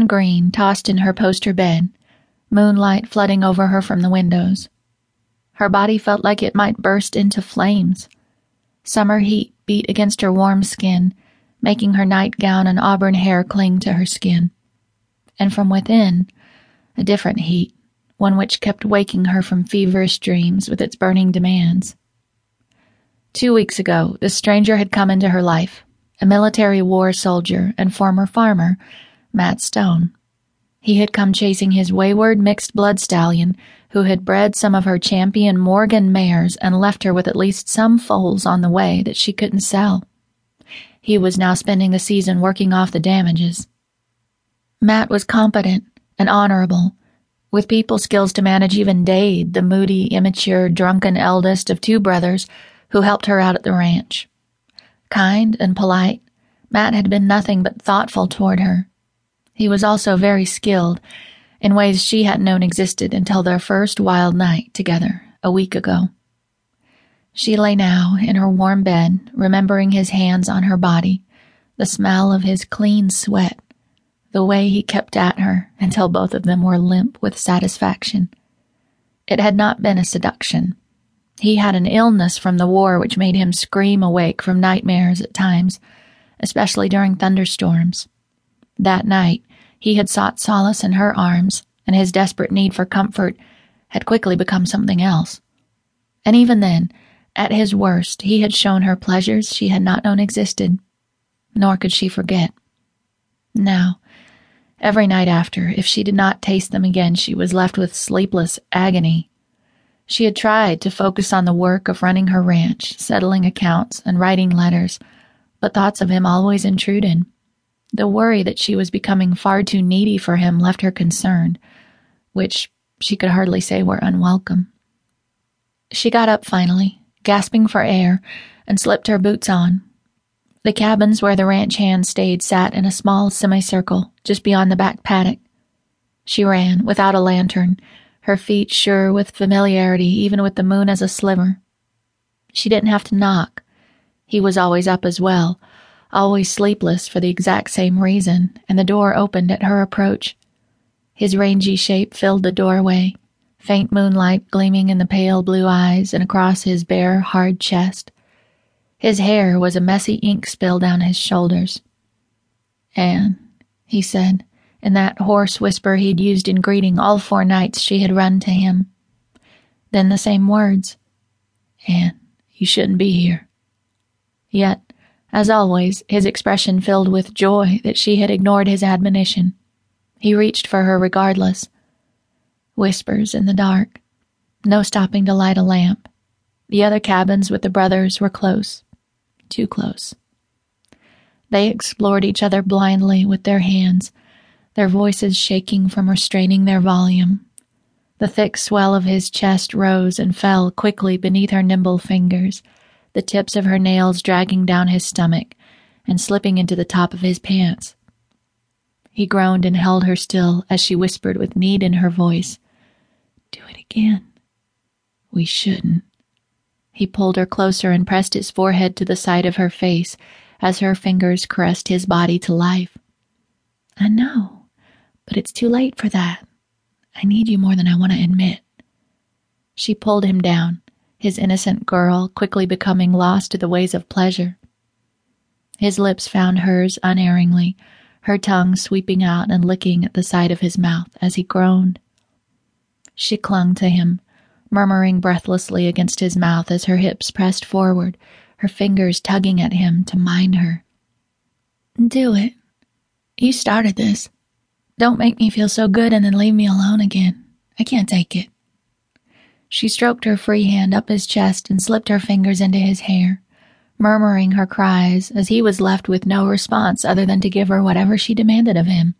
Anne Green tossed in her poster bed, moonlight flooding over her from the windows. Her body felt like it might burst into flames. Summer heat beat against her warm skin, making her nightgown and auburn hair cling to her skin. And from within, a different heat, one which kept waking her from feverish dreams with its burning demands. Two weeks ago, this stranger had come into her life, a military war soldier and former farmer, Matt Stone. He had come chasing his wayward mixed blood stallion, who had bred some of her champion Morgan mares and left her with at least some foals on the way that she couldn't sell. He was now spending the season working off the damages. Matt was competent and honorable, with people skills to manage even Dade, the moody, immature, drunken eldest of two brothers who helped her out at the ranch. Kind and polite, Matt had been nothing but thoughtful toward her he was also very skilled in ways she hadn't known existed until their first wild night together a week ago. She lay now in her warm bed, remembering his hands on her body, the smell of his clean sweat, the way he kept at her until both of them were limp with satisfaction. It had not been a seduction. He had an illness from the war which made him scream awake from nightmares at times, especially during thunderstorms. That night, he had sought solace in her arms, and his desperate need for comfort had quickly become something else. And even then, at his worst, he had shown her pleasures she had not known existed, nor could she forget. Now, every night after, if she did not taste them again, she was left with sleepless agony. She had tried to focus on the work of running her ranch, settling accounts, and writing letters, but thoughts of him always intruded. The worry that she was becoming far too needy for him left her concerned, which she could hardly say were unwelcome. She got up finally, gasping for air, and slipped her boots on. The cabins where the ranch hands stayed sat in a small semicircle just beyond the back paddock. She ran, without a lantern, her feet sure with familiarity, even with the moon as a sliver. She didn't have to knock. He was always up as well, always sleepless for the exact same reason, and the door opened at her approach. His rangy shape filled the doorway, faint moonlight gleaming in the pale blue eyes and across his bare, hard chest. His hair was a messy ink spill down his shoulders. Anne, he said, in that hoarse whisper he'd used in greeting all four nights she had run to him. Then the same words. Anne, you shouldn't be here. Yet, as always, his expression filled with joy that she had ignored his admonition. He reached for her regardless. Whispers in the dark. No stopping to light a lamp. The other cabins with the brothers were close. Too close. They explored each other blindly with their hands, their voices shaking from restraining their volume. The thick swell of his chest rose and fell quickly beneath her nimble fingers the tips of her nails dragging down his stomach and slipping into the top of his pants. He groaned and held her still as she whispered with need in her voice, Do it again. We shouldn't. He pulled her closer and pressed his forehead to the side of her face as her fingers caressed his body to life. I know, but it's too late for that. I need you more than I want to admit. She pulled him down, his innocent girl quickly becoming lost to the ways of pleasure. His lips found hers unerringly, her tongue sweeping out and licking at the side of his mouth as he groaned. She clung to him, murmuring breathlessly against his mouth as her hips pressed forward, her fingers tugging at him to mind her. Do it. You started this. Don't make me feel so good and then leave me alone again. I can't take it. She stroked her free hand up his chest and slipped her fingers into his hair, murmuring her cries as he was left with no response other than to give her whatever she demanded of him.